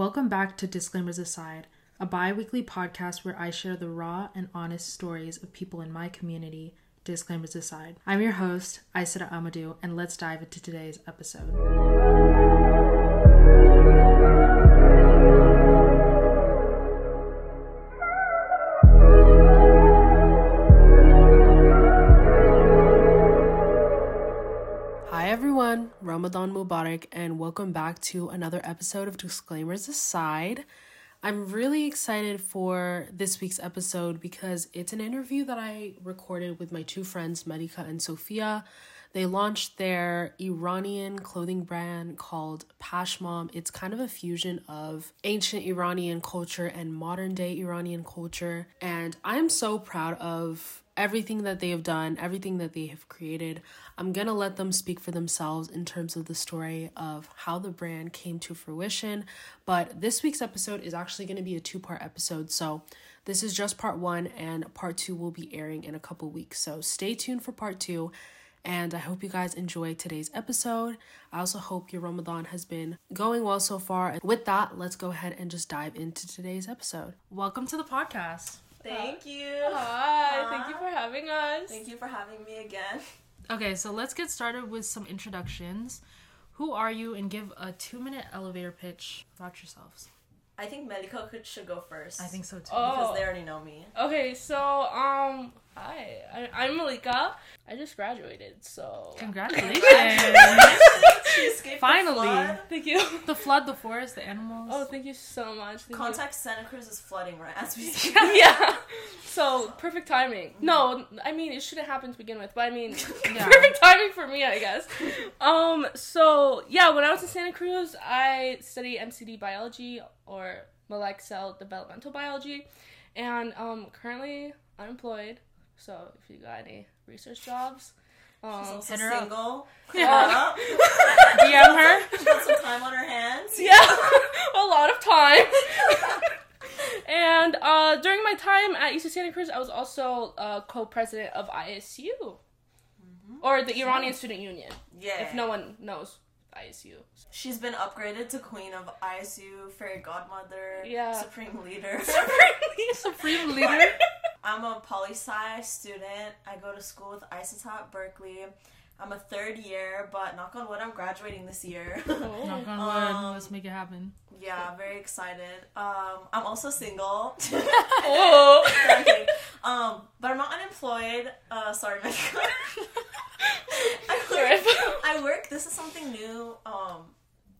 Welcome back to Disclaimers Aside, a bi weekly podcast where I share the raw and honest stories of people in my community. Disclaimers aside. I'm your host, Aissata Amadou, and let's dive into today's episode. Mubarak, and welcome back to another episode of Disclaimers Aside. I'm really excited for this week's episode because it's an interview that I recorded with my two friends, Melica and Sophia. They launched their Iranian clothing brand called Pashmam. It's kind of a fusion of ancient Iranian culture and modern day Iranian culture. And I'm so proud of everything that they have done, everything that they have created. I'm gonna let them speak for themselves in terms of the story of how the brand came to fruition. But this week's episode is actually gonna be a two part episode. So this is just part one, and part two will be airing in a couple weeks. So stay tuned for part two. And I hope you guys enjoy today's episode. I also hope your Ramadan has been going well so far. And with that, let's go ahead and just dive into today's episode. Welcome to the podcast. Thank you. Hi, thank you for having us. Thank you for having me again. Okay, so let's get started with some introductions. Who are you and give a two minute elevator pitch about yourselves? I think Melica should go first. I think so too. Oh. because they already know me. Okay, so um, hi, I, I'm Melica. I just graduated, so Congratulations. She escaped the Finally. flood. thank you. the flood, the forest, the animals. Oh, thank you so much. Thank Contact Santa Cruz is flooding right as we speak. you. yeah. So perfect timing. No, I mean it shouldn't happen to begin with, but I mean Yeah. perfect timing for me, I guess. Um, so yeah, when I was in Santa Cruz, I studied MCD biology or molecular cell developmental biology, and um, currently unemployed. So if you got any research jobs, She's um, also hit her up. single. Yeah. DM her. She's got some time on her hands. yeah, a lot of time. and uh, during my time at UC Santa Cruz, I was also uh, co-president of ISU, or the Iranian Student Union. Yeah. If no one knows ISU, She's been upgraded to queen of ISU, fairy godmother, Yeah. supreme leader. Supreme leader. I'm a poli sci student. I go to school with Aissata at Berkeley. I'm a third year, but knock on wood, I'm graduating this year. Oh. Knock on wood. Um, Let's make it happen. yeah, very excited. Um, I'm also single. Oh. Um, but I'm not unemployed. Uh, sorry, Mecca. I work, This is something new. Um,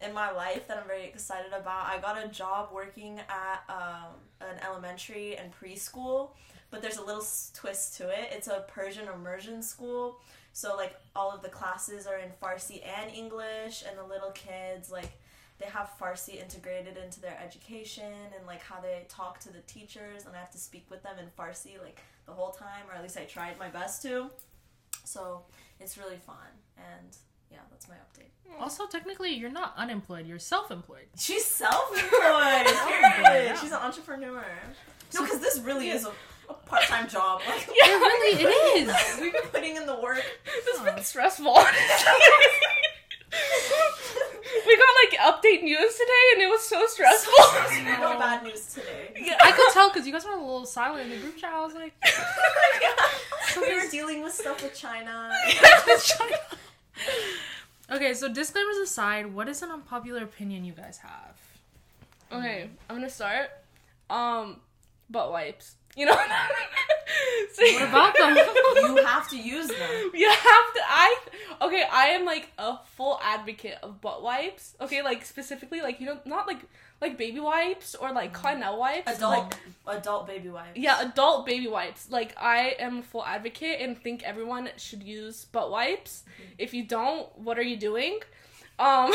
in my life that I'm very excited about. I got a job working at um, an elementary and preschool, but there's a little twist to it. It's a Persian immersion school, so like all of the classes are in Farsi and English, and the little kids like they have Farsi integrated into their education and like how they talk to the teachers, and I have to speak with them in Farsi like the whole time, or at least I tried my best to. So it's really fun, and yeah, that's my update. Hmm. Also, technically, you're not unemployed. You're self-employed. She's self-employed. Period. yeah. She's an entrepreneur. No, because this really is a, a part-time job. Like, Yeah. It really, it is. we've been putting in the work. This has been stressful. we got like update news today, and it was so stressful. No bad news today. Yeah. I could tell because you guys were a little silent in the group chat. I was like, So we were dealing with stuff with China. Okay. So disclaimers aside, what is an unpopular opinion you guys have? Okay, I'm gonna start. Um, butt wipes. You know. so, What about them? You have to use them. You have to. I okay. I am like a full advocate of butt wipes. Okay, like specifically, like you know, not like like baby wipes or like mm-hmm. Clinell wipes. Adult, Like, adult baby wipes. yeah, adult baby wipes. Like I am a full advocate and think everyone should use butt wipes. Mm-hmm. If you don't, what are you doing? Um,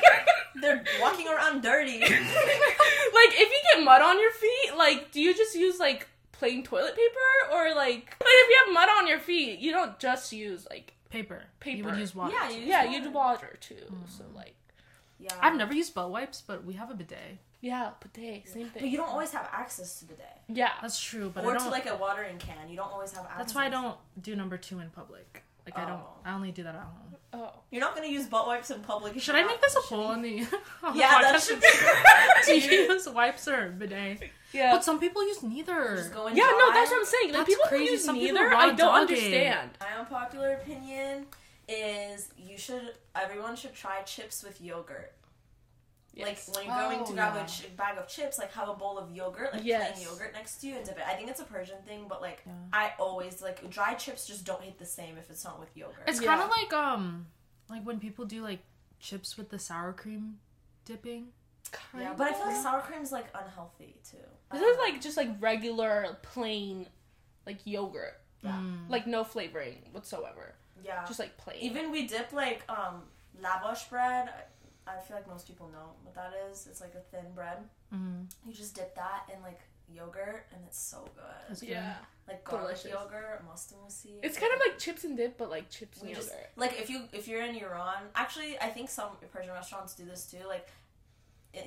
They're walking around dirty. like if you get mud on your feet, like do you just use like plain toilet paper or like like if you have mud on your feet, you don't just use like Paper. Paper. You would use water. Yeah, you use yeah, water. you do water too. So like Yeah. I've never used butt wipes, but we have a bidet. yeah, bidet, same thing. But you don't always have access to the day. Yeah. That's true, but or I to don't. like a watering can. You don't always have access. that's why I don't do number two in public. Like I don't. Oh. I only do that at home. Oh. You're not gonna use butt wipes in public. Should I make this a conditioning. poll on the? on the Yeah, that should be. Do you use wipes or bidet? Yeah. But some people use neither. Just go and yeah, no, dry. that's what I'm saying. Like That's people crazy. who use Some neither, raw I don't dog it. understand. My unpopular opinion is you should. Everyone should try chips with yogurt. Yes. Like when you're going Oh, to grab yeah. a ch- bag of chips, like have a bowl of yogurt, like Yes. plain yogurt next to you and dip it. I think it's a Persian thing, but like Yeah. I always like dry chips just don't hit the same if it's not with yogurt. It's Yeah. kind of like um, like when people do like chips with the sour cream dipping. yeah, but I feel like sour cream's like unhealthy too. I This is like just like regular plain like yogurt. Yeah. Mm. Like no flavoring whatsoever. yeah. Just like plain. Even we dip like um lavash bread. I, I feel like most people know what that is. It's like a thin bread. Mm. You just dip that in like yogurt, and it's so good. That's good. yeah. Like garlic Delicious. yogurt, mustamusi. It's kind of like chips and dip, but like chips and We just- yogurt. like if you if you're in Iran, actually, I think some Persian restaurants do this too. Like,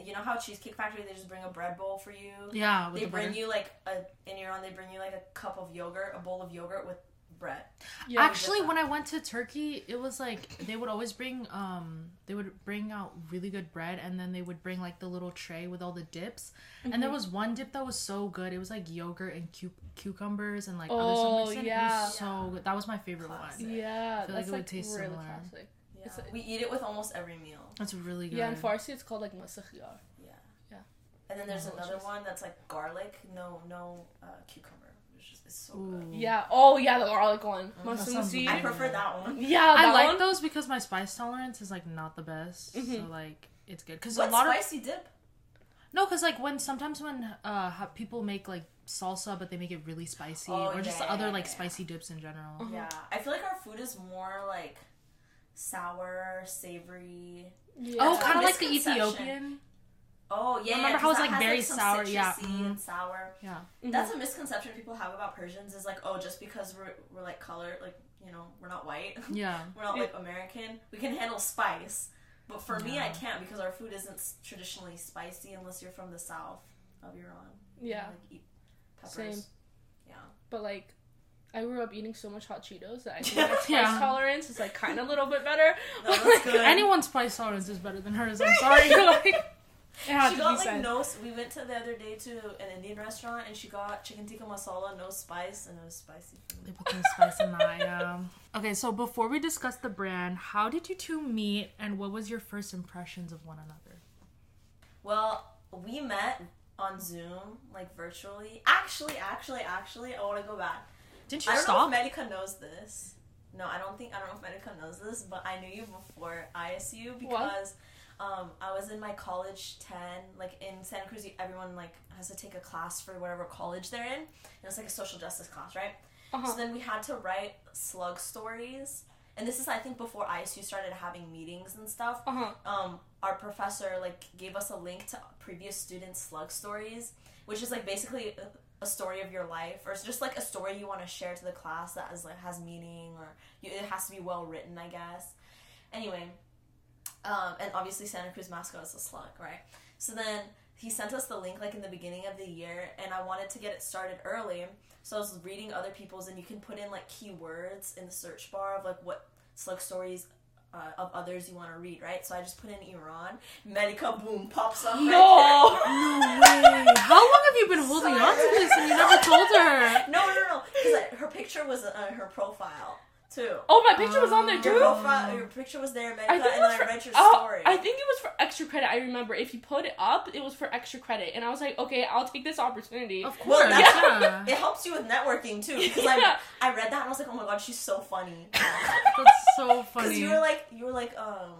you know how Cheesecake Factory they just bring a bread bowl for you. Yeah, with They the bring butter. you like a in Iran they bring you like a cup of yogurt, a bowl of yogurt with bread. Yeah. Actually, when I went to Turkey, it was like they would always bring um they would bring out really good bread and then they would bring like the little tray with all the dips. And Mm-hmm. there was one dip that was so good. It was like yogurt and cu- cucumbers and like Oh, other stuff in. It yeah. was so good. That was my favorite Classic. one. yeah, I feel like it would like taste really similar. classic. Yeah, we eat it with almost every meal. That's really good. Yeah, in Farsi it's called like masakhiyar. Yeah. Yeah. And then there's another one that's like garlic, no no uh, cucumber. It's it's so good. Yeah. Oh yeah, the garlic one. That sounds Masamusi. I prefer that one. Yeah, I like one. those because my spice tolerance is like not the best. So Mhm. like it's good because a What lot of spicy dip? No, because like when sometimes when uh people make like salsa, but they make it really spicy, Oh, or just yeah, other yeah, like yeah. spicy dips in general. Uh-huh. Yeah, I feel like our food is more like sour, savory. Yeah. Oh, kind of like the. Ethiopian. Oh yeah, Remember yeah, how 'cause it's, that like, very some sour? Yeah, citrusy mhm. sour. Yeah. Mhm. That's a misconception people have about Persians is like, oh, just because we're we're like colored, like you know, we're not white, Yeah. we're not like American, we can handle spice. But for me, I can't because our food isn't traditionally spicy unless you're from the south of Iran. You Yeah. like eat peppers. Same. Yeah. But like, I grew up eating so much hot Cheetos that I think my spice Yeah. tolerance is like kind of a little bit better. No, that's good. Anyone's spice tolerance is better than hers. I'm sorry. like, it had she got like said. no. We went to the other day to an Indian restaurant and she got chicken tikka masala, no spice, and it was spicy. For They put some spice in that. Yeah. Um, okay, so before we discuss the brand, how did you two meet, and what was your first impressions of one another? Well, we met on Zoom, like virtually. Actually, actually, actually, I want to go back. Didn't you I don't stop? know if Melica knows this. No, I don't think I don't know if Melica knows this, but I knew you before ISU because um, I was in my college ten, like in Santa Cruz. Everyone like has to take a class for whatever college they're in, and it's like a social justice class, right? Uh-huh. So then we had to write slug stories, and this is I think before ISU started having meetings and stuff. Uh huh. Um, our professor like gave us a link to previous students' slug stories, which is like basically a, a story of your life, or it's just like a story you want to share to the class that is like has meaning, or you, it has to be well written, I guess. Anyway, um, and obviously Santa Cruz mascot is a slug, right? So then he sent us the link like in the beginning of the year, and I wanted to get it started early. So I was reading other people's, and you can put in like keywords in the search bar of like what slug stories uh, of others you want to read, right? So I just put in Iran, Melica boom pops up. right No. No way. How long have you been holding on to this and you never told her? no, no, no, no, because her picture was uh, her profile too. Oh, my picture was on there Your too. profile, your picture was there, Melica, I think it was then for, I read your oh, story. I think it was for extra credit. I remember if you put it up, it was for extra credit, and I was like, okay, I'll take this opportunity. Of Well, course. that's- yeah. it helps you with networking too, because Yeah. I I read that and I was like, oh my god, she's so funny. That's so funny. Because you were like, you were like, um,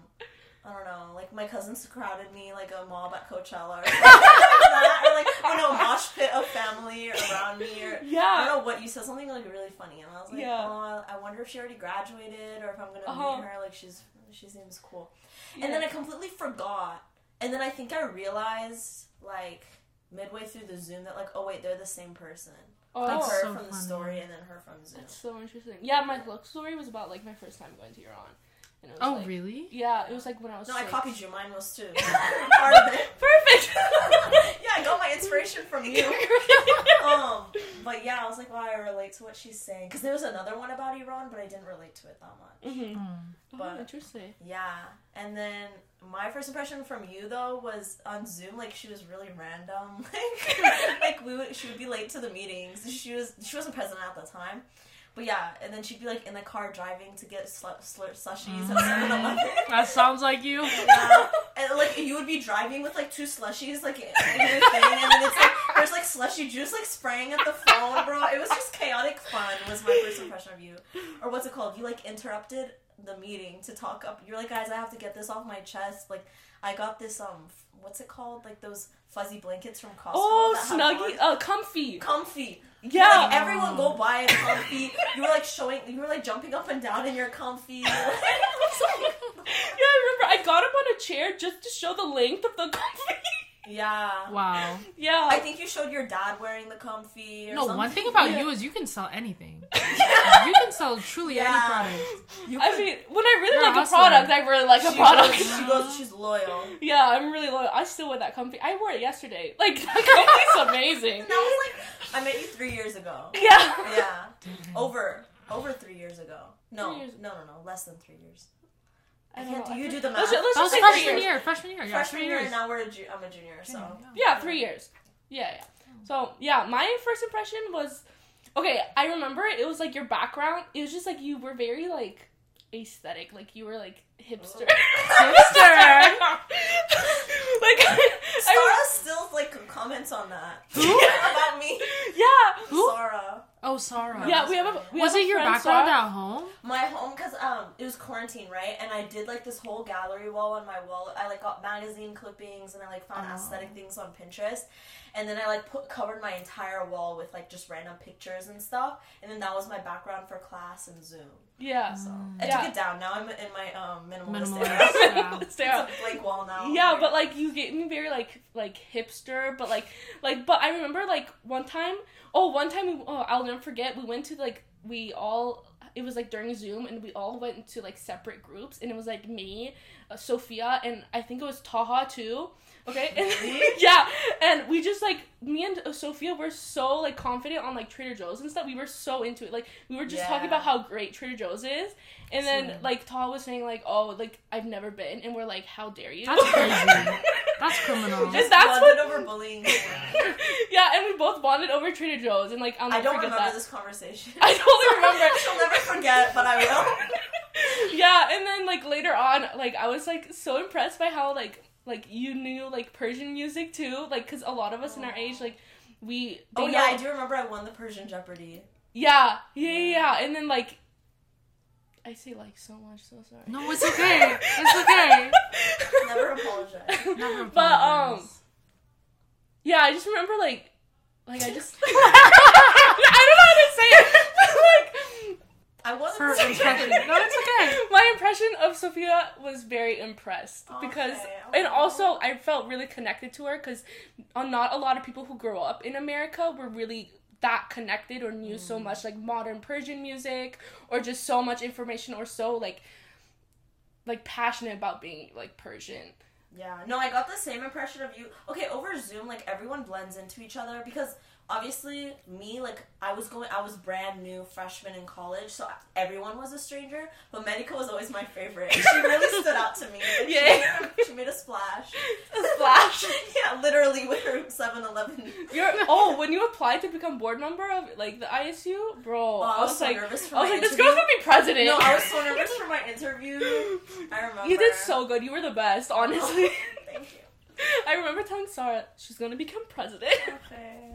I don't know, like my cousins crowded me like a mob at Coachella, or, something like that, or like, oh no, mosh pit of family around me, or I don't know what you said, something like really funny, and I was like, Yeah. oh, I wonder if she already graduated or if I'm gonna Uh-huh. meet her. Like she's she seems cool, and then I completely forgot, and then I think I realized like midway through the Zoom that like, oh wait, they're the same person. Like oh, That's her so from the story and then her from Zoom. that's so interesting. Yeah, my slug story was about like my first time going to Iran. And it was, oh, like, really? Yeah, it was like when I was. No, I copied you. Mine was too. Part of it. Perfect. yeah, I got my inspiration from you. Um, but yeah, I was like, why I relate to what she's saying. Because there was another one about Iran, but I didn't relate to it that much. Mm-hmm. Mm. But- oh, interesting. Yeah, and then my first impression from you though was on Zoom. Like she was really random. Like, like we would, she would be late to the meetings. She was she wasn't present at the time, but yeah. And then she'd be like in the car driving to get sl- sl- slushies at Eleven. That sounds like you. Yeah, and like you would be driving with like two slushies like in your thing, and then it's like there's like slushy juice like spraying at the phone, bro. It was just chaotic fun. Was my first impression of you, or what's it called? You like interrupted the meeting to talk up. You're like, guys, I have to get this off my chest. Like, I got this um, what's it called? Like those fuzzy blankets from Costco. Oh, that have Snuggie, uh, comfy. Comfy. Yeah. Like everyone go buy a comfy. You were like showing. You were like jumping up and down in your comfy. Yeah, I remember I got up on a chair just to show the length of the comfy. Yeah. Wow. yeah. I think you showed your dad wearing the comfy. Or No, something. one thing about Yeah. you is you can sell anything. you can sell truly any product. You I mean, when I really like a product, I really like a product. Goes, she goes. She's loyal. yeah, I'm really loyal. I still wear that comfy. I wore it yesterday. Like that comfy's amazing. That was like I met you three years ago. Yeah. Yeah, over over three years ago. No, Three years- no, no, no, less than three years. I I don't can't. know. Do you I do for- the let's math? ju- let's just was say three freshman years. year. Freshman year. Yeah, Freshman year, years. and now we're a ju- I'm a junior. So Yeah, three years. Yeah, yeah. So yeah, my first impression was okay. I remember it was like your background. It was just like you were very like aesthetic. Like you were like hipster. Hipster. Oh. like I, Sarah still like comments on that Who? about me. yeah, Who? Sarah, Oh, Sarah. yeah. We have a we Was have it a your friend, background Sarah. at home? my home, cause um it was quarantine, right? And I did like this whole gallery wall on my wall. I like got magazine clippings and I like found Oh. aesthetic things on Pinterest. And then I like put covered my entire wall with like just random pictures and stuff. And then that was my background for class and Zoom. Yeah. So Mm. I Yeah. took it down. Now I'm in my um minimalist, Minimalist, era. yeah. Let's stay out. It's a blank wall now. Yeah, but like you get me very like like hipster, but like like but I remember like one time. Oh, one time we, oh I'll never forget. We went to like we all. It was like during Zoom, and we all went into like separate groups, and it was like me, uh, Sophia, and I think it was Taha too. Okay, and yeah, and we just like me and uh, Sophia were so like confident on like Trader Joe's and stuff. We were so into it. Like we were just talking about how great Trader Joe's is, and then Same. like Taha was saying like, oh, like I've never been, and we're like, how dare you? That's criminal. Just- Just that's bonded what- over bullying. yeah, and we both bonded over Trader Joe's, and like I'll I never don't remember that. this conversation. I totally remember. She'll never forget, but I will. yeah, and then like later on, like I was like so impressed by how like like you knew like Persian music too, like because a lot of us in our age like we. Oh, they Oh know, yeah, I do remember I won the Persian Jeopardy. Yeah, yeah, yeah, yeah, and then like. I say like so much, so sorry. No, it's okay. It's okay. Never apologize. Never But um, yeah, I just remember like, like I just. I don't know how to say it. like, I won the Her Persian impression. No, it's okay. my impression of Sophia was very impressed Okay, because, okay. and also I felt really connected to her because not a lot of people who grow up in America were really that connected or knew so mm. much like modern Persian music or just so much information or so like like passionate about being like Persian. Yeah, no, I got the same impression of you. Okay, over Zoom, like everyone blends into each other because obviously me, like I was going, I was brand new freshman in college, so everyone was a stranger. But Melica was always my favorite. She really stood out to me. Like, she Yeah. made a- she made a splash. A splash. yeah, literally with her 7-Eleven. You're oh when you applied to become board member of like the ISU, bro. Oh, I was so like, nervous for I was my like, this girl's gonna be president. No, I was so nervous for my interview. I remember. You did so good. You were the best, oh, honestly. Thank you. I remember telling Sarah she's gonna become president. Okay.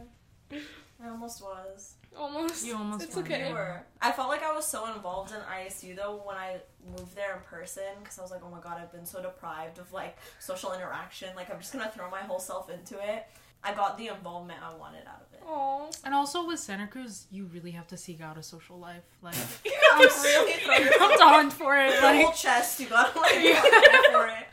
I almost was. almost. You almost It's were. okay. You were. I felt like I was so involved in ISU though when I moved there in person because I was like, oh my god, I've been so deprived of like social interaction. Like I'm just gonna throw my whole self into it. I got the involvement I wanted out of it. Aw. And also with Santa Cruz, you really have to seek out a social life. Like, I'm really throwing I'm yourself down for it. the whole chest. You gotta like go for it.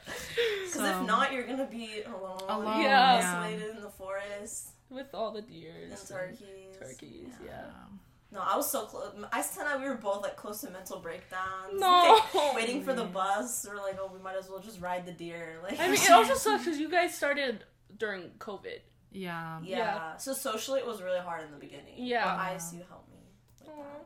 Because So- if not, you're gonna be alone, Alone, Yeah. isolated in the forest With all the deers. and and turkeys. Turkeys, yeah. um, No, I was so close. I and I, we were both like close to mental breakdowns. No. Like, waiting for the bus. We're like, oh, we might as well just ride the deer. Like, I mean, it also sucks because you guys started during COVID. Yeah. Yeah. Yeah. So socially, it was really hard in the beginning. Yeah. But ISU helped me.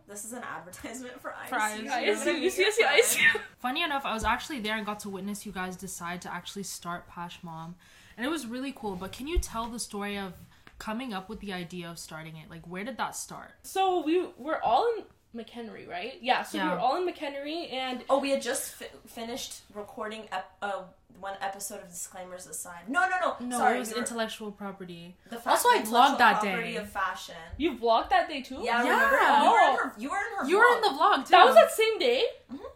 This is an advertisement for ISU. For ISU. ISU, UCSU, ISU. Funny enough, I was actually there and got to witness you guys decide to actually start Pashmam, and it was really cool. But can you tell the story of coming up with the idea of starting it? Like, where did that start? So we were all in McHenry, right? Yeah. So we were all in McHenry, and Oh, we had just fi- finished recording ep- uh, one episode of Disclaimers Aside. No, no, no. No, Sorry, it was we were- intellectual property. the fa- Also, I vlogged that intellectual property day. of fashion. you vlogged that day too. Yeah, I Yeah. remember. You were in her. You were in her. You were in the vlog too. That was that same day.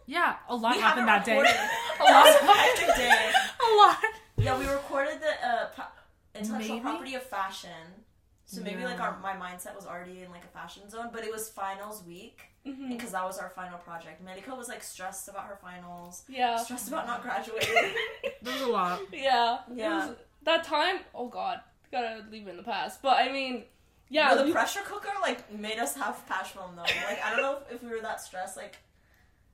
Yeah, a lot We happened that day. a lot. That was a hectic day. a lot. Yeah, we recorded the uh, pa- intellectual Maybe? property of fashion. So maybe like our my mindset was already in like a fashion zone, but it was finals week Mhm. because that was our final project. Melica was like stressed about her finals, Yeah. stressed about not graduating. There was a lot. Yeah. Yeah. Was, that time. Oh God. Gotta leave it in the past. But I mean, yeah. no, the we- pressure cooker like made us have passion though. Like I don't know if, if we were that stressed. Like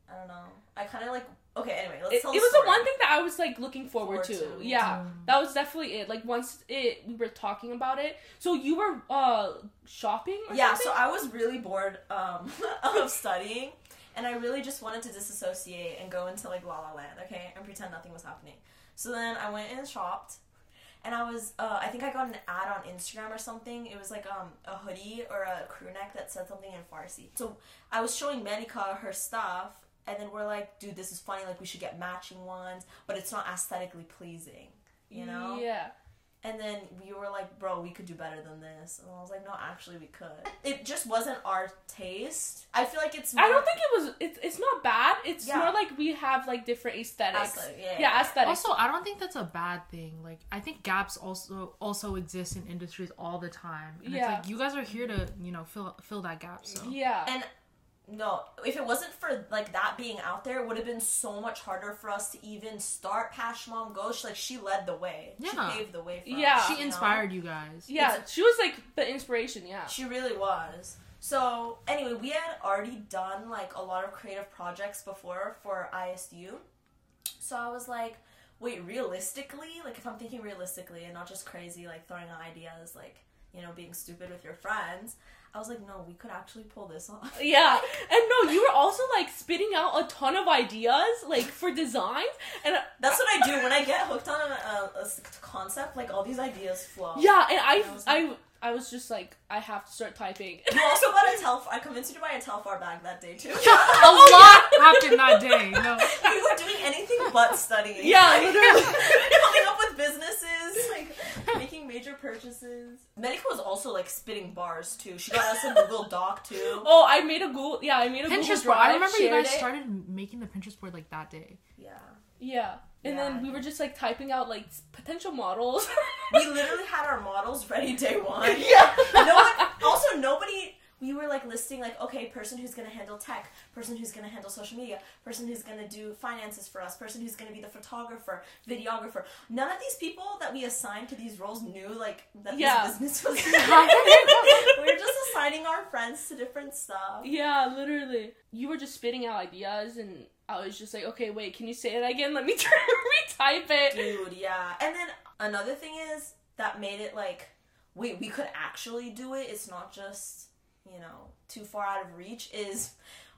I don't know. I kind of like okay. Anyway, let's it, tell it was story. the one thing that I was like looking forward, Forward to. to. Yeah, Mm. that was definitely it. Like once it we were talking about it. So you were uh shopping? Or Yeah, something? so I was really bored um, of studying, and I really just wanted to disassociate and go into like La La Land, okay, and pretend nothing was happening. So then I went and shopped, and I was, uh, I think I got an ad on Instagram or something. It was like um, a hoodie or a crew neck that said something in Farsi. So I was showing Melica her stuff, and then we're like, dude, this is funny. Like we should get matching ones, but it's not aesthetically pleasing, you know. Yeah. And then we were like, bro, we could do better than this. And I was like, no, actually, we could. It just wasn't our taste. I feel like it's. I don't think it was. It's it's not bad. It's Yeah. more like we have like different aesthetics. Aesthetic, yeah, yeah, yeah. aesthetics. Also, I don't think that's a bad thing. Like, I think gaps also also exist in industries all the time. And Yeah. it's like you guys are here to, you know, fill fill that gap. So yeah. And no, if it wasn't for like that being out there, it would have been so much harder for us to even start Pashmam Go. Like she led the way. Yeah. She paved the way for Yeah. us. she you know? inspired you guys. yeah, she was like the inspiration. Yeah. She really was. So anyway, we had already done like a lot of creative projects before for ISU. So I was like, wait, realistically, like if I'm thinking realistically and not just crazy, like throwing out ideas, like you know, being stupid with your friends. I was like, no, we could actually pull this off. Yeah, and no, you were also like spitting out a ton of ideas, like for designs, and That's what I do when I get hooked on a concept. Like all these ideas flow. yeah, and I, I was I, I was just like, I have to start typing. You also bought a Telfar. I convinced you to buy a Telfar bag that day too. a oh, lot happened that day. No. we were doing anything but studying. Yeah, Like, literally. coming up with businesses, like making major purchases. Melica was also like spitting bars too. She got us a Google Doc too. oh, I made a Google. Yeah, I made a Google Pinterest board. Drive. I remember you guys it. started making the Pinterest board like that day. Yeah. Yeah, and Yeah. then we were just like typing out like potential models. We literally had our models ready day one. yeah. No one. Also, nobody. We were like listing like okay, person who's gonna handle tech, person who's gonna handle social media, person who's gonna do finances for us, person who's gonna be the photographer, videographer. None of these people that we assigned to these roles knew like that Yeah. this business was. we were just assigning our friends to different stuff. Yeah, literally. You were just spitting out ideas, and I was just like, okay, wait, can you say it again? Let me try to retype it. Dude, yeah. And then another thing is that made it like, wait, we could actually do it. It's not just, you know, too far out of reach. Is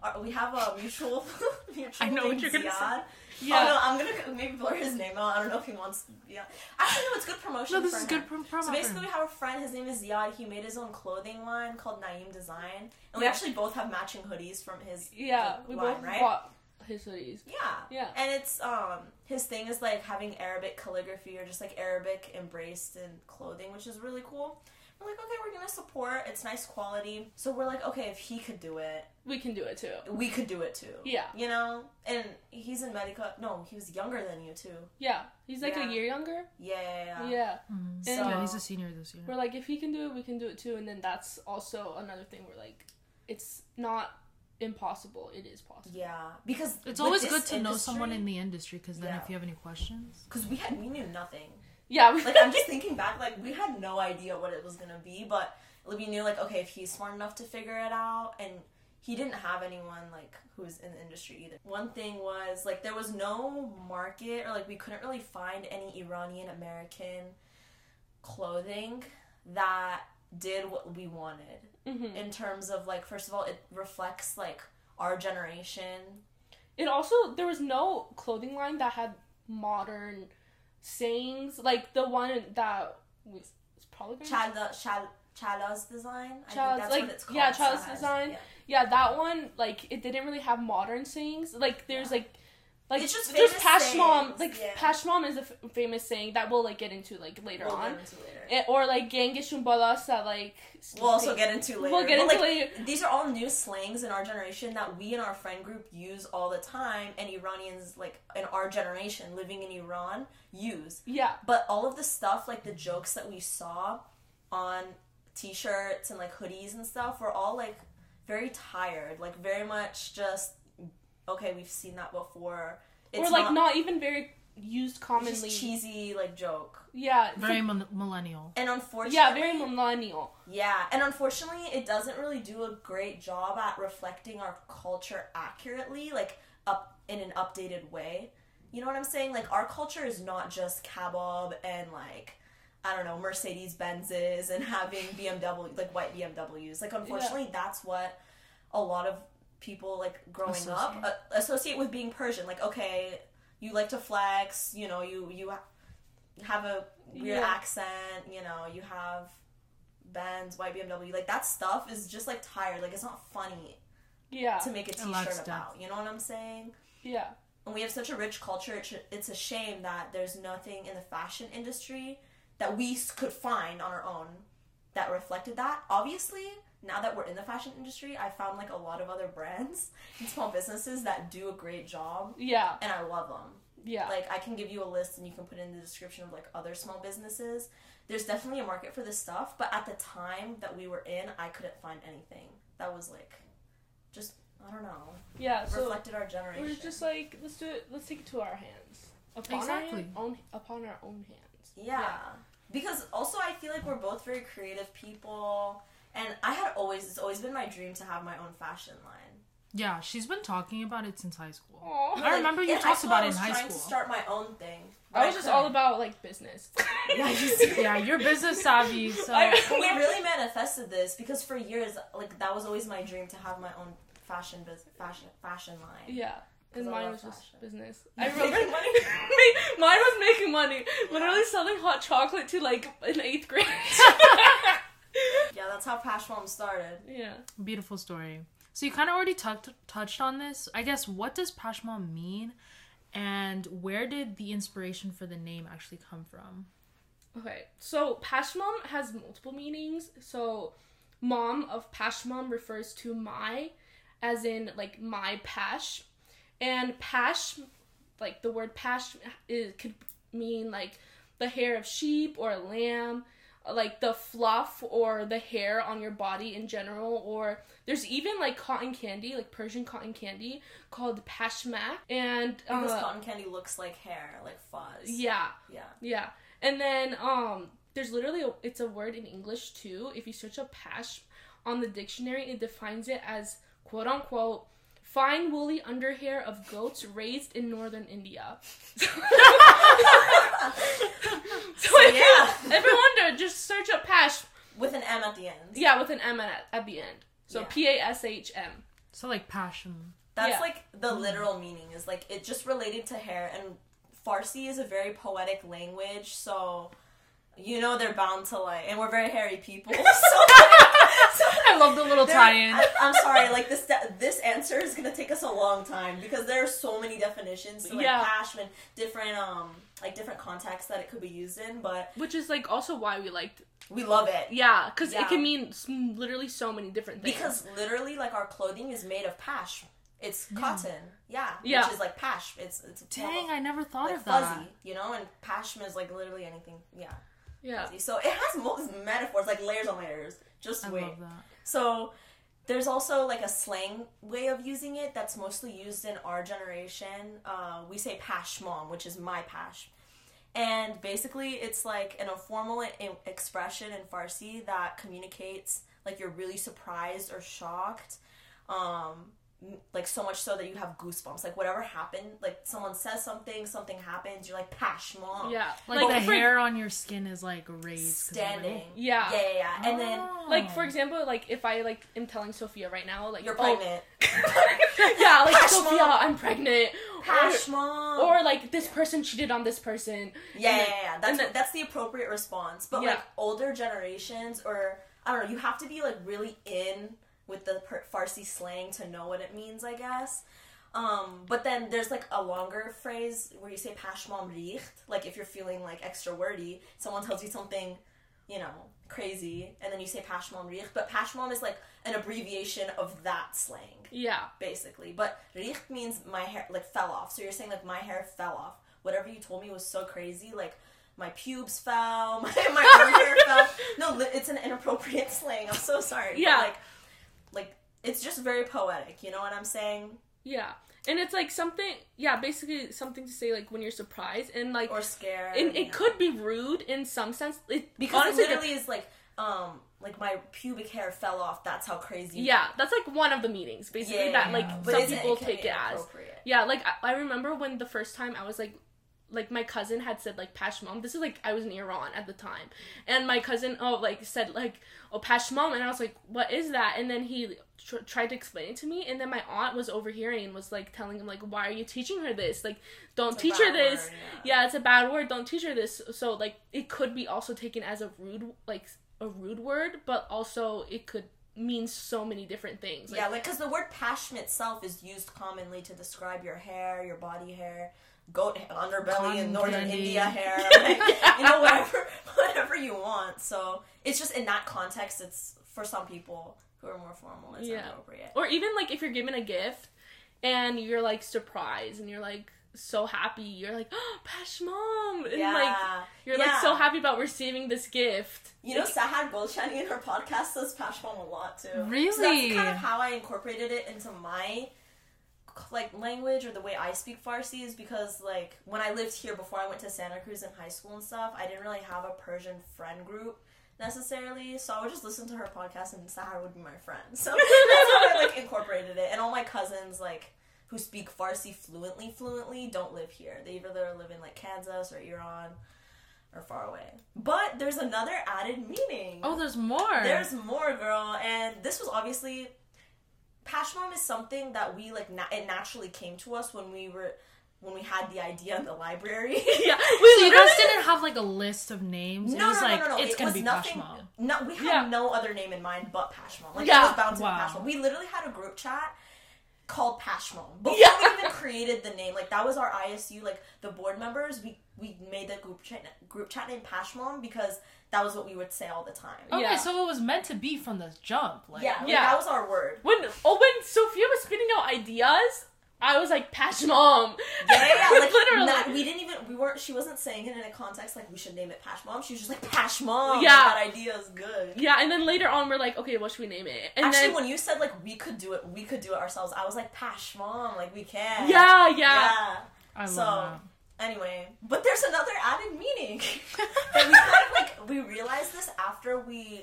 our, we have a mutual mutual I know what you're gonna Ziad. Yeah. Oh no, I'm gonna maybe blur his name out. I don't know if he wants. Yeah. Actually, no, it's good promotion. No, this is him. good prom- promo. So basically, we have a friend. His name is Ziad. He made his own clothing line called Naeem Design, and we actually both have matching hoodies from his Yeah, we line, both right? bought his hoodies. Yeah. Yeah. And it's um his thing is like having Arabic calligraphy or just like Arabic embraced in clothing, which is really cool. We're like, okay, we're gonna support. It's nice quality. So we're like, okay, if he could do it, We can do it too. we could do it too. Yeah. You know? And he's in Melica. No, he was younger than you too. Yeah. He's like Yeah. a year younger. Yeah. yeah, yeah. Yeah. Mhm. And- yeah, he's a senior this year. We're like, if he can do it, we can do it too. And then that's also another thing where like, it's not impossible. It is possible. Yeah. Because It's always good to know someone in the industry because then Yeah. if you have any questions, Because we had we knew nothing. Yeah. Like I'm just thinking back, like we had no idea what it was gonna be, but we knew like okay, if he's smart enough to figure it out, and he didn't have anyone like who's in the industry either. One thing was like there was no market, or like we couldn't really find any Iranian American clothing that did what we wanted Mhm. in terms of like first of all it reflects like our generation It also there was no clothing line that had modern sayings like the one that was it's probably Chala, Chala's design I Chala's- think that's like, what it's called yeah, so Chala's has- design. yeah. yeah that one like it didn't really have modern sayings like there's like like It's just there's Pashmam like yeah. Pashmam is a f- famous saying that we'll like get into like later we'll on. get into later. It- or like Gange Shumbalas that like we'll also get into later. we'll get But, into like, later. these are all new slangs in our generation that we in our friend group use all the time and Iranians like in our generation living in Iran use. Yeah. But all of the stuff like the jokes that we saw on t-shirts and like hoodies and stuff were all like very tired like very much just okay we've seen that before. It's or like not, even very used commonly just cheesy like joke. Yeah Very like- mil- millennial. and unfortunately yeah very millennial. Yeah and unfortunately it doesn't really do a great job at reflecting our culture accurately like up in an updated way. You know what i'm saying? Like our culture is not just kebab and like I don't know, Mercedes Benzes and having BMW, like white BMWs. Like, unfortunately, that's what a lot of people, like, growing up Associate. uh, associate with being Persian. Like, okay, you like to flex, you know, you, you ha- have a weird Yeah. accent, you know, you have Benz, white BMW. Like, that stuff is just, like, tired. Like, it's not funny yeah to make a It lacks t-shirt about. You know what I'm saying? yeah and we have such a rich culture it's a shame that there's nothing in the fashion industry that we could find on our own that reflected that. Obviously now that we're in the fashion industry i found like a lot of other brands and small businesses that do a great job yeah. and i love them yeah. Like i can give you a list and you can put in the description of like other small businesses. There's definitely a market for this stuff but at the time that we were in i couldn't find anything. That was like just i don't know. Yeah so reflected our generation we're just like let's do it let's take it to our hands. Upon Exactly. our own upon our own hands. Yeah. Because also I feel like we're both very creative people and I had always it's always been my dream to have my own fashion line. Yeah, she's been talking about it since high school. Aw. I remember you talked about it in high trying school. to start my own thing. I was just all about like business. Yeah, you see. yeah, you're business savvy, so I- we really manifested this because for years like that was always my dream to have my own fashion bus- fashion fashion line. yeah. And 'Cause I mine love was just business. I remember making money? mine was making money. Literally selling hot chocolate to like an eighth grade. Yeah, that's how Pashmam started. yeah. beautiful story. So you kind of already touched touched on this. I guess what does Pashmam mean, and where did the inspiration for the name actually come from? Okay, so Pashmam has multiple meanings. So, mom of Pashmam refers to my, as in like my pash, and pash, like the word pash, is could mean like the hair of sheep or a lamb, like the fluff or the hair on your body in general. Or there's even like cotton candy, like Persian cotton candy called pashmak, and Because uh, cotton candy looks like hair, like fuzz. yeah. Yeah. Yeah. And then um there's literally a, it's a word in English too. If you search up pash on the dictionary, it defines it as quote unquote fine woolly underhair of goats raised in northern India. so if, yeah. you, if you wonder, just search up pash. With an M at the end. Yeah, with an M at, at the end. So Yeah. P A S H M. So like passion. That's Yeah. like the literal meaning is like it just related to hair and Farsi is a very poetic language, so you know they're bound to like and we're very hairy people. So, I love the little there- tie-in. I, I'm sorry, like this this answer is gonna take us a long time because there are so many definitions to like Yeah. hash different um like different contexts that it could be used in, but Which is like also why we liked we love it. yeah, because Yeah. it can mean literally so many different things. Because literally, like our clothing is made of pash. It's cotton, yeah, Yeah. which is like pash. It's it's Dang, I never thought like of that. fuzzy, you know, and pashma is like literally anything, yeah. Yeah. So it has most metaphors, like layers on layers. Just I wait. So there's also like a slang way of using it that's mostly used in our generation. Uh, we say pashmam, which is my pash. And basically, it's like an informal i- expression in Farsi that communicates like you're really surprised or shocked. Um, like so much so that you have goosebumps. Like whatever happened, like someone says something, something happens, you're like pashmam. Yeah. Like, Like, the for- hair on your skin is like raised, of it. Standing. Yeah. Yeah, yeah, yeah. And then Oh. Like for example, like if I like am telling Sophia right now, like you're oh, pregnant. yeah, like Pash Sophia, mom. I'm pregnant. Pash Or, mom. or like this person cheated on this person. Yeah, And yeah, yeah, yeah. That's then- that's the appropriate response. But Yeah. like older generations, or I don't know, you have to be like really in with the per- Farsi slang to know what it means, I guess. Um, but then there's like a longer phrase where you say pashmam richt. Like if you're feeling like extra wordy, someone tells you something, you know, crazy, and then you say pashmam richt. But pashmam is like an abbreviation of that slang Yeah. basically. But richt means my hair like fell off. So you're saying like my hair fell off. Whatever you told me was so crazy. Like my pubes fell, my, my hair fell. No, it's an inappropriate slang. I'm so sorry. But, Yeah. like, like it's just very poetic. You know what I'm saying? Yeah. And it's like something yeah, basically something to say like when you're surprised and like Or scared. and it know. could be rude in some sense. It because honestly it literally is like um like my pubic hair fell off. That's how crazy. Yeah, that's like one of the meanings, basically. Yeah, that like some people it take it as. Yeah, like I, I remember when the first time I was like, like my cousin had said like Pashmam. This is like I was in Iran at the time, and my cousin oh like said like oh Pashmam, and I was like what is that? And then he tr- tried to explain it to me, and then my aunt was overhearing and was like telling him like why are you teaching her this? Like don't It's teach her this. word, yeah, it's a bad word. Don't teach her this. So like it could be also taken as a rude like a rude word, but also it could mean so many different things. Like, yeah, like because the word pashm itself is used commonly to describe your hair, your body hair, goat underbelly in northern candy. India hair, like, you know, whatever, whatever you want. So it's just in that context, it's for some people who are more formal, it's Yeah. inappropriate. Or even like if you're given a gift and you're like surprised and you're like so happy, you're like, oh, Pashmam! And yeah, like you're like so happy about receiving this gift. You know, Sahar Golshani in her podcast says Pashmam a lot too. So Really? that's kind of how I incorporated it into my like language or the way I speak Farsi is because like when I lived here before I went to Santa Cruz in high school and stuff, I didn't really have a Persian friend group necessarily. So I would just listen to her podcast and Sahar would be my friend. So that's how I like incorporated it. And all my cousins like who speak Farsi fluently, fluently, don't live here. They either live in like Kansas or Iran or far away. But there's another added meaning. Oh, there's more. There's more, girl, and this was obviously Pashmam is something that we like. Na- it naturally came to us when we were when we had the idea in the library. yeah, so we you guys didn't have like a list of names. No, it was no, like no, no, no. it's it gonna was be nothing. Pashmam. No, we had Yeah. no other name in mind but Pashmam. Like Yeah. it was bound to Wow. Pashmam. We literally had a group chat called Pashmam before Yeah. we even created the name. Like that was our ISU. Like the board members, we we made the group chat group chat name Pashmam because that was what we would say all the time. Okay, Yeah. so it was meant to be from the jump. Like, yeah, like, Yeah. that was our word. when oh when Sophia was spitting out ideas, I was like Pashmam. Yeah, yeah, yeah. Like, literally. not- we didn't even. We weren't. She wasn't saying it in a context like we should name it Pashmam. She was just like Pashmam. Yeah. that idea is good. yeah, and then later on we're like, okay, what should we name it? And Actually, then when you said like we could do it, we could do it ourselves. I was like Pashmam, like we can. yeah, yeah, yeah. I love So that. anyway, but there's another added meaning that we kind of like. We realized this after we,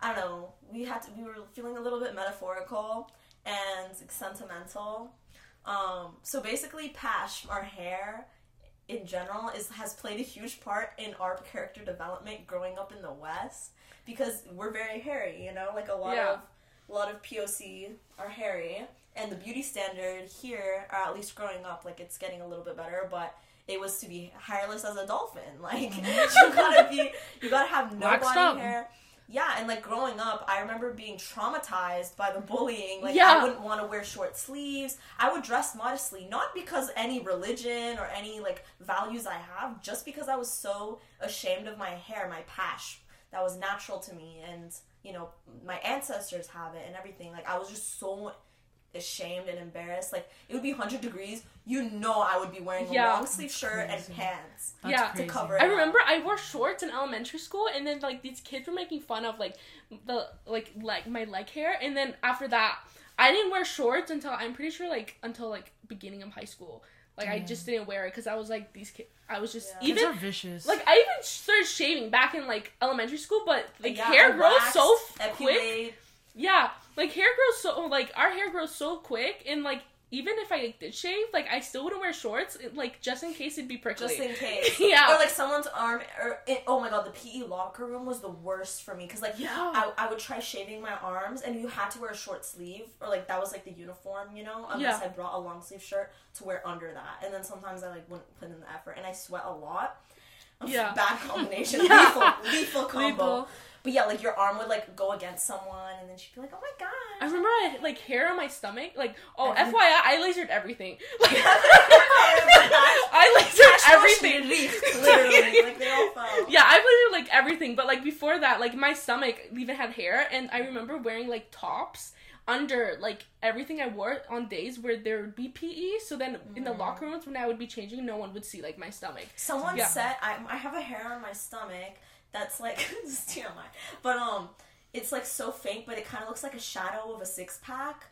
I don't know, we had to. We were feeling a little bit metaphorical and sentimental. Um, so basically, Pash, our hair in general, is has played a huge part in our character development growing up in the West because we're very hairy. You know, like a lot Yeah. of a lot of POC are hairy, and the beauty standard here, or at least growing up, like it's getting a little bit better, but. It was to be hairless as a dolphin. Like you gotta be, you gotta have no Waxed body up. hair. Yeah, and like growing up, I remember being traumatized by the bullying. Like Yeah. I wouldn't want to wear short sleeves. I would dress modestly, not because any religion or any like values I have, just because I was so ashamed of my hair, my pash. That was natural to me, and you know my ancestors have it and everything. Like I was just so ashamed and embarrassed. Like it would be hundred degrees, you know I would be wearing Yeah. a long sleeve shirt crazy. and pants That's yeah, to cover it. I up. remember I wore shorts in elementary school, and then like these kids were making fun of like the like like my leg hair, and then after that, I didn't wear shorts until I'm pretty sure like until like beginning of high school. Like I just didn't wear it because I was like these kids. I was just Yeah. Kids even are vicious. like I even started shaving back in like elementary school, but like Yeah, hair grows so f- quick. epilate. Yeah, like hair grows so like our hair grows so quick and like even if I like, did shave, like I still wouldn't wear shorts, it, like just in case it'd be prickly. Just in case. Yeah. Or like someone's arm. Or it, oh my god, the PE locker room was the worst for me because like Yeah. I, I would try shaving my arms and you had to wear a short sleeve or like that was like the uniform, you know, unless Yeah. I brought a long sleeve shirt to wear under that. And then sometimes I like wouldn't put in the effort and I sweat a lot. Yeah. Bad combination. Yeah. Lethal, lethal combo. Lethal. But yeah, like your arm would like go against someone and then she'd be like, oh my god. I remember I had like hair on my stomach. Like, oh, FYI, I lasered everything. Oh like, I lasered everything. Literally, like they all fell. Yeah, I lasered like everything, but like before that, like my stomach even had hair, and I remember wearing like tops under like everything I wore on days where there would be PE. So then in the mm. locker rooms when I would be changing, no one would see like my stomach. Someone Yeah. said I, I have a hair on my stomach that's like this TMI, but um, it's like so faint, but it kind of looks like a shadow of a six pack.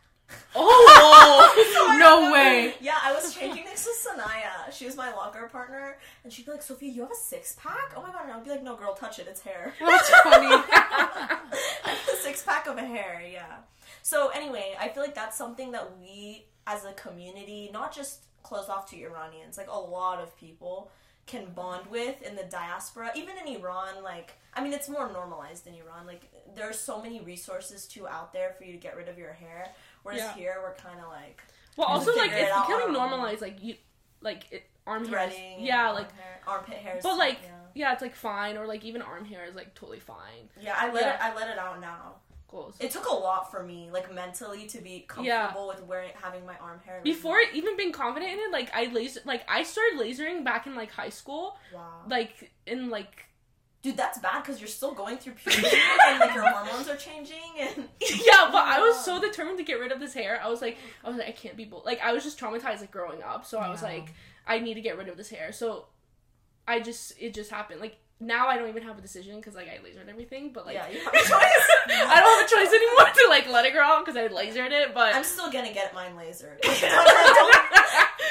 Oh, no way. Yeah, I was changing next to Sanaya. She was my locker partner, and she'd be like, "Sophia, you have a six pack? Oh my god!" And I'd be like, "No, girl, touch it. It's hair." that's funny. A six pack of hair, yeah. So anyway, I feel like that's something that we as a community, not just closed off to Iranians, like a lot of people can bond with in the diaspora. Even in Iran, like I mean it's more normalized in Iran. Like there's so many resources too out there for you to get rid of your hair. Whereas Yeah. here we're kinda like well, also like it's it out becoming on normalized. Like you, like it, arm and Yeah, like hair, armpit hairs. but like yeah. yeah, it's like fine, or like even arm hair is like totally fine. Yeah, I let Yeah. it I let it out now. Goals. It took a lot for me, like mentally, to be comfortable with wearing having my arm hair. Before even being confident in it, like I laser, like I started lasering back in like high school, wow, like in like dude, that's bad because you're still going through puberty and like your hormones are changing and yeah, but I was so determined to get rid of this hair. I was like, I was like, I can't be bold. Like I was just traumatized like growing up, so I was like, I need to get rid of this hair. So I just it just happened. Like now I don't even have a decision because like I lasered everything, but like yeah, you have a choice. I don't have a choice anymore to like let it grow out because I lasered it. But I'm still gonna get mine lasered. don't,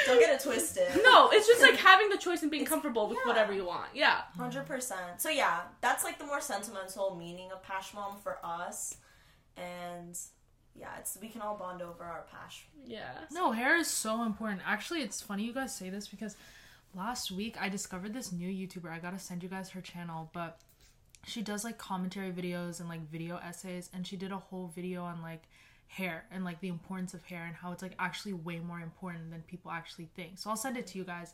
don't get it twisted. no, it's just like having the choice and being It's- comfortable with yeah. whatever you want. Yeah. Hundred percent. So yeah, that's like the more sentimental meaning of Pashmam for us, and yeah, it's we can all bond over our Pash. Yeah. No, hair is so important. Actually, it's funny you guys say this because last week I discovered this new YouTuber. I gotta send you guys her channel, but she does like commentary videos and like video essays, and she did a whole video on like hair and like the importance of hair and how it's like actually way more important than people actually think. So I'll send it to you guys.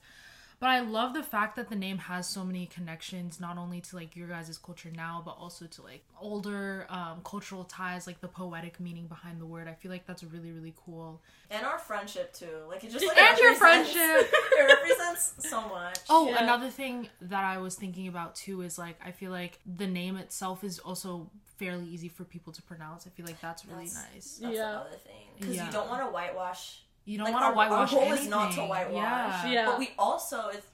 But I love the fact that the name has so many connections, not only to like your guys' culture now, but also to like older um, cultural ties, like the poetic meaning behind the word. I feel like that's really, really cool. And our friendship too. Like it just like And your friendship. it represents so much. Oh, Yeah. another thing that I was thinking about too is like I feel like the name itself is also fairly easy for people to pronounce. I feel like that's really That's- nice. That's Yeah. another thing because Yeah. you don't want to whitewash. You don't Like, want to whitewash Our goal anything. is not to whitewash. Yeah. Yeah. But we also, if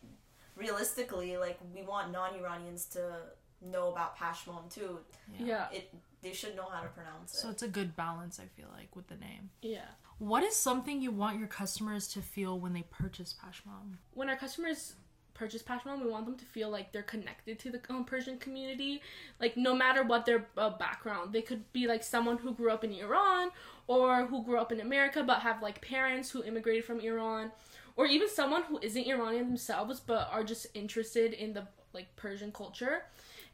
realistically, like we want non-Iranians to know about Pashmam too. Yeah. It they should know how to pronounce it. So it's a good balance, I feel like, with the name. Yeah. What is something you want your customers to feel when they purchase Pashmam? when our customers purchase Pashmam, we want them to feel like they're connected to the um, Persian community. Like no matter what their uh, background, they could be like someone who grew up in Iran or who grew up in America but have like parents who immigrated from Iran, or even someone who isn't Iranian themselves but are just interested in the like Persian culture.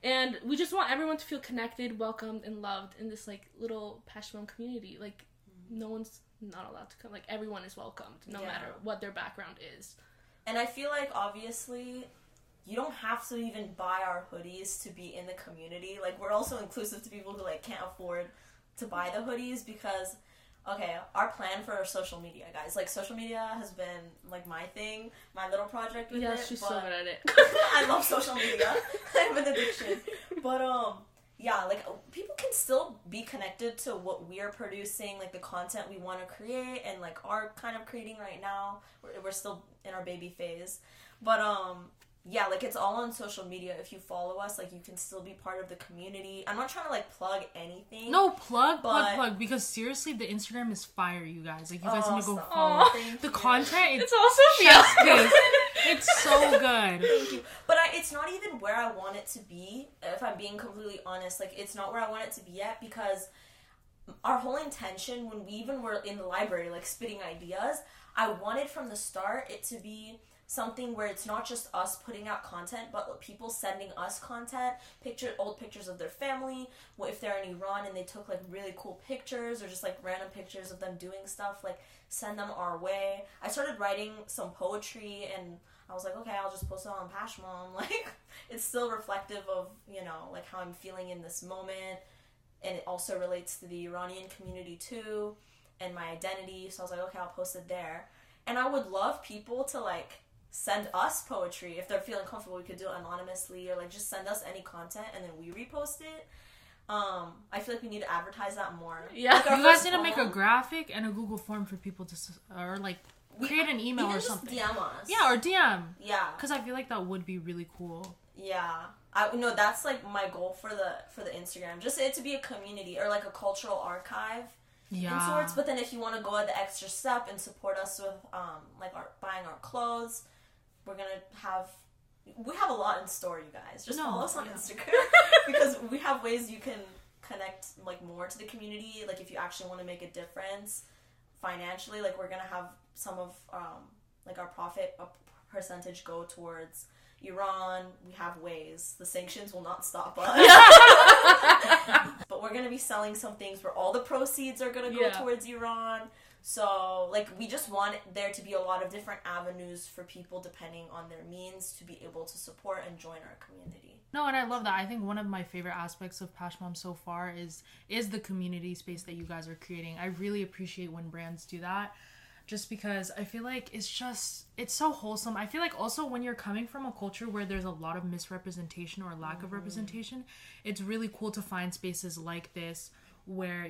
And we just want everyone to feel connected, welcomed, and loved in this like little Pashmam community. Like mm. no one's not allowed to come. Like everyone is welcomed, no Yeah. matter what their background is. And I feel like obviously you don't have to even buy our hoodies to be in the community. Like we're also inclusive to people who like can't afford to buy the hoodies because okay, our plan for our social media, guys. Like social media has been like my thing, my little project with Yeah, it. she's but so good at it. I love social media. I have an addiction. But um yeah, like people can still be connected to what we are producing, like the content we want to create and like are kind of creating right now. We're, we're still in our baby phase. But um yeah, like it's all on social media. If you follow us, like you can still be part of the community. I'm not trying to like plug anything. No, plug, plug, But- plug. Because seriously, the Instagram is fire, you guys. Like, you guys Oh, need to go stop. follow. Thank The you. content, it's, It's also chef's Fiasco. kiss. It's so good. Thank you. But I, it's not even where I want it to be. If I'm being completely honest, like it's not where I want it to be yet because our whole intention when we even were in the library, like spitting ideas, I wanted from the start it to be something where it's not just us putting out content, but people sending us content, picture old pictures of their family. What if they're in Iran and they took like really cool pictures or just like random pictures of them doing stuff, like send them our way. I started writing some poetry and I was like, okay, I'll just post it on Pashmam. Like it's still reflective of, you know, like how I'm feeling in this moment. And it also relates to the Iranian community too and my identity. So I was like, okay, I'll post it there. And I would love people to like send us poetry if they're feeling comfortable. We could do it anonymously or like just send us any content and then we repost it. Um, I feel like we need to advertise that more. Yeah. Like You guys first need to make a graphic and a Google form for people to, or like we- create an email or something. DM us. Yeah, or DM. yeah, Because I feel like that would be really cool. yeah. I no, that's like my goal for the for the Instagram. Just it to be a community or like a cultural archive. Yeah. in sorts. But then if you want to go the extra step and support us with um like our buying our clothes, we're gonna have we have a lot in store, you guys. Just No, follow us on yeah. Instagram because we have ways you can connect like more to the community. Like if you actually want to make a difference financially, like we're gonna have some of um like our profit a percentage go towards Iran. We have ways. The sanctions will not stop us. but we're gonna be selling some things where all the proceeds are gonna go Yeah. towards Iran. So, like, we just want there to be a lot of different avenues for people, depending on their means, to be able to support and join our community. No, and I love that. I think one of my favorite aspects of Pashmam so far is is the community space that you guys are creating. I really appreciate when brands do that. Just because I feel like it's just it's so wholesome. I feel like also when you're coming from a culture where there's a lot of misrepresentation or lack of mm-hmm. representation, it's really cool to find spaces like this where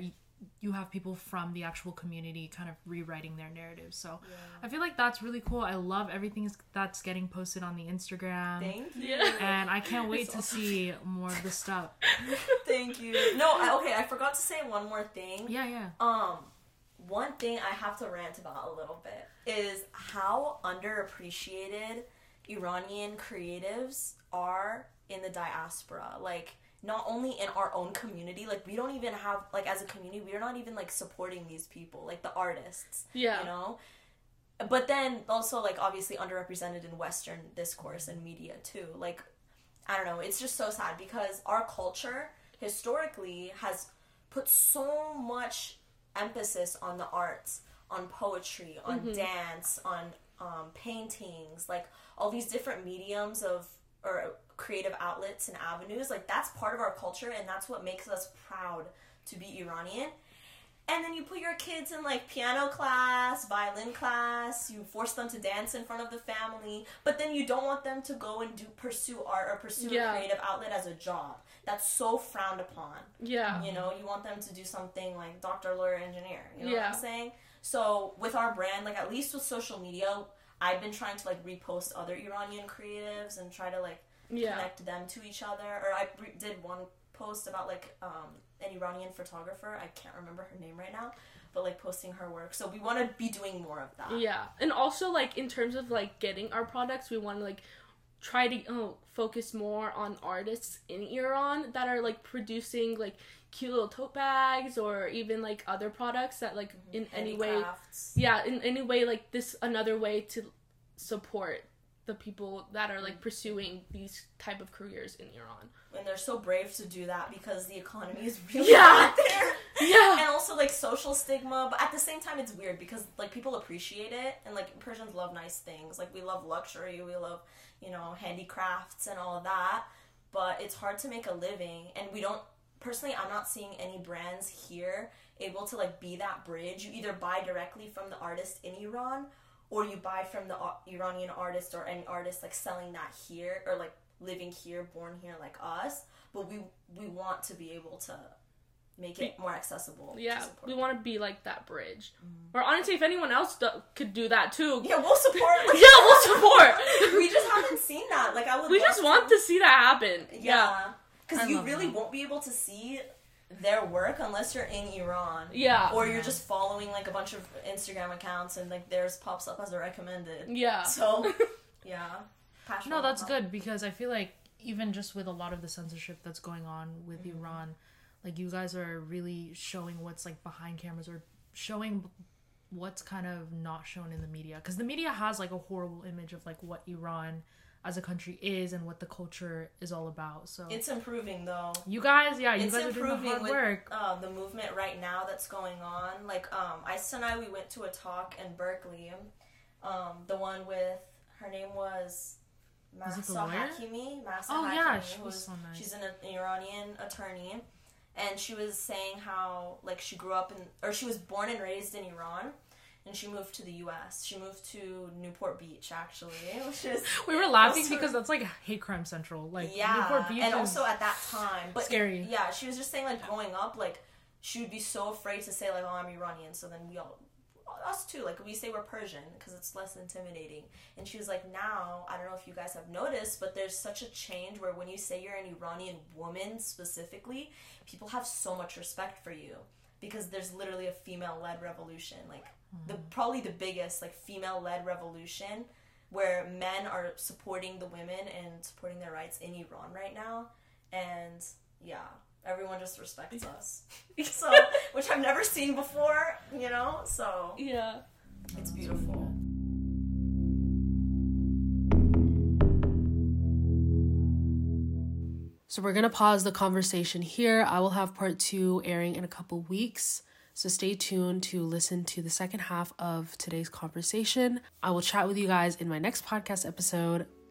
you have people from the actual community kind of rewriting their narratives. So I feel like that's really cool. I love everything that's getting posted on the Instagram Thank you. And I can't wait to awesome. see more of the stuff. Thank you. No, I, okay, I forgot to say one more thing. Yeah, yeah. Um, one thing I have to rant about a little bit is how underappreciated Iranian creatives are in the diaspora. Like, not only in our own community, like we don't even have like as a community, we're not even like supporting these people, like the artists. Yeah. You know? But then also like obviously underrepresented in Western discourse and media too. Like I don't know, it's just so sad because our culture historically has put so much emphasis on the arts, on poetry, on dance, on um, paintings, like all these different mediums of or creative outlets and avenues. Like that's part of our culture, and that's what makes us proud to be Iranian. And then you put your kids in like piano class, violin class, you force them to dance in front of the family, but then you don't want them to go and do pursue art or pursue Yeah. a creative outlet as a job. That's so frowned upon. Yeah. You know, you want them to do something like doctor, lawyer, engineer. You know Yeah. what I'm saying? So with our brand, like at least with social media, I've been trying to like repost other Iranian creatives and try to like Yeah. connect them to each other. Or I re- did one post about like um, an Iranian photographer. I can't remember her name right now, but like posting her work. So we want to be doing more of that. Yeah, and also like in terms of like getting our products, we want to like try to oh, focus more on artists in Iran that are like producing like cute little tote bags or even like other products that like in any way yeah in any way like this another way to support the people that are like mm. pursuing these type of careers in Iran. And they're so brave to do that because the economy is really Yeah. bad there. Yeah. and also like social stigma but at the same time it's weird because like people appreciate it and like persians love nice things like we love luxury we love you know handicrafts and all of that but it's hard to make a living and we don't personally i'm not seeing any brands here able to like be that bridge you either buy directly from the artist in iran or you buy from the uh, iranian artist or any artist like selling that here or like living here born here like us but we we want to be able to make it more accessible. Yeah, support we want to be like that bridge. Mm-hmm. Or honestly, if anyone else do- could do that too, Yeah, we'll support. Like, yeah, we'll support. we just haven't seen that. Like I would. we love just want to see that happen. Yeah. Yeah, because I you really that. won't be able to see their work unless you're in Iran. Yeah. Or you're just following like a bunch of Instagram accounts and like theirs pops up as a recommended. Yeah. So yeah. Passion No, that's good because I feel like even just with a lot of the censorship that's going on with Mm-hmm. Iran, like you guys are really showing what's like behind cameras or showing what's kind of not shown in the media because the media has like a horrible image of like what Iran as a country is and what the culture is all about. So it's improving though. You guys, yeah, you it's guys are doing the hard with, work. Uh, the movement right now that's going on. Like um, and I, we went to a talk in Berkeley. Um, the one with her name was Mahsa Hakimi. Mahsa oh Hakimi, yeah, she was so nice. She's an Iranian attorney, and she was saying how like she grew up in or she was born and raised in Iran and she moved to the U.S. She moved to Newport Beach, actually, which is we were laughing because that's like hate crime central, like yeah, Newport Beach and also at that time, but scary. Yeah, she was just saying like growing up, like she would be so afraid to say like, "Oh, I'm Iranian," so then we all us too like we say we're persian because it's less intimidating and she was like now i don't know if you guys have noticed but there's such a change where when you say you're an iranian woman specifically people have so much respect for you because there's literally a female led revolution like the probably the biggest like female led revolution where men are supporting the women and supporting their rights in Iran right now. And yeah everyone just respects us. So which I've never seen before you know? So yeah. it's beautiful. So we're going to pause the conversation here. I will have part 2 airing in a couple weeks. So stay tuned to listen to the second half of today's conversation. I will chat with you guys in my next podcast episode.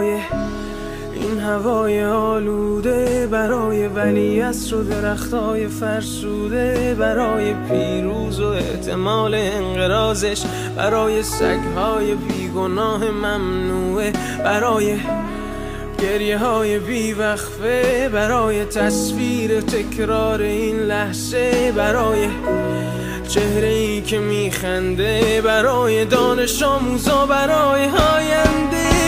این هوای آلوده برای ولی و درختای فرسوده برای پیروز و احتمال انقرازش برای سگهای بیگناه ممنوعه برای گریه های بیوقفه برای تصویر تکرار این لحظه برای چهره ای که میخنده برای دانش آموزا برای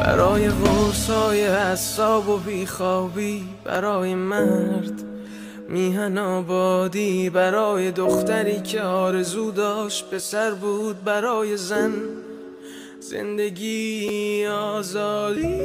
برای غرصای حساب و بیخوابی برای مرد میهن آبادی برای دختری که آرزو داشت پسر بود برای زن زندگی آزادی.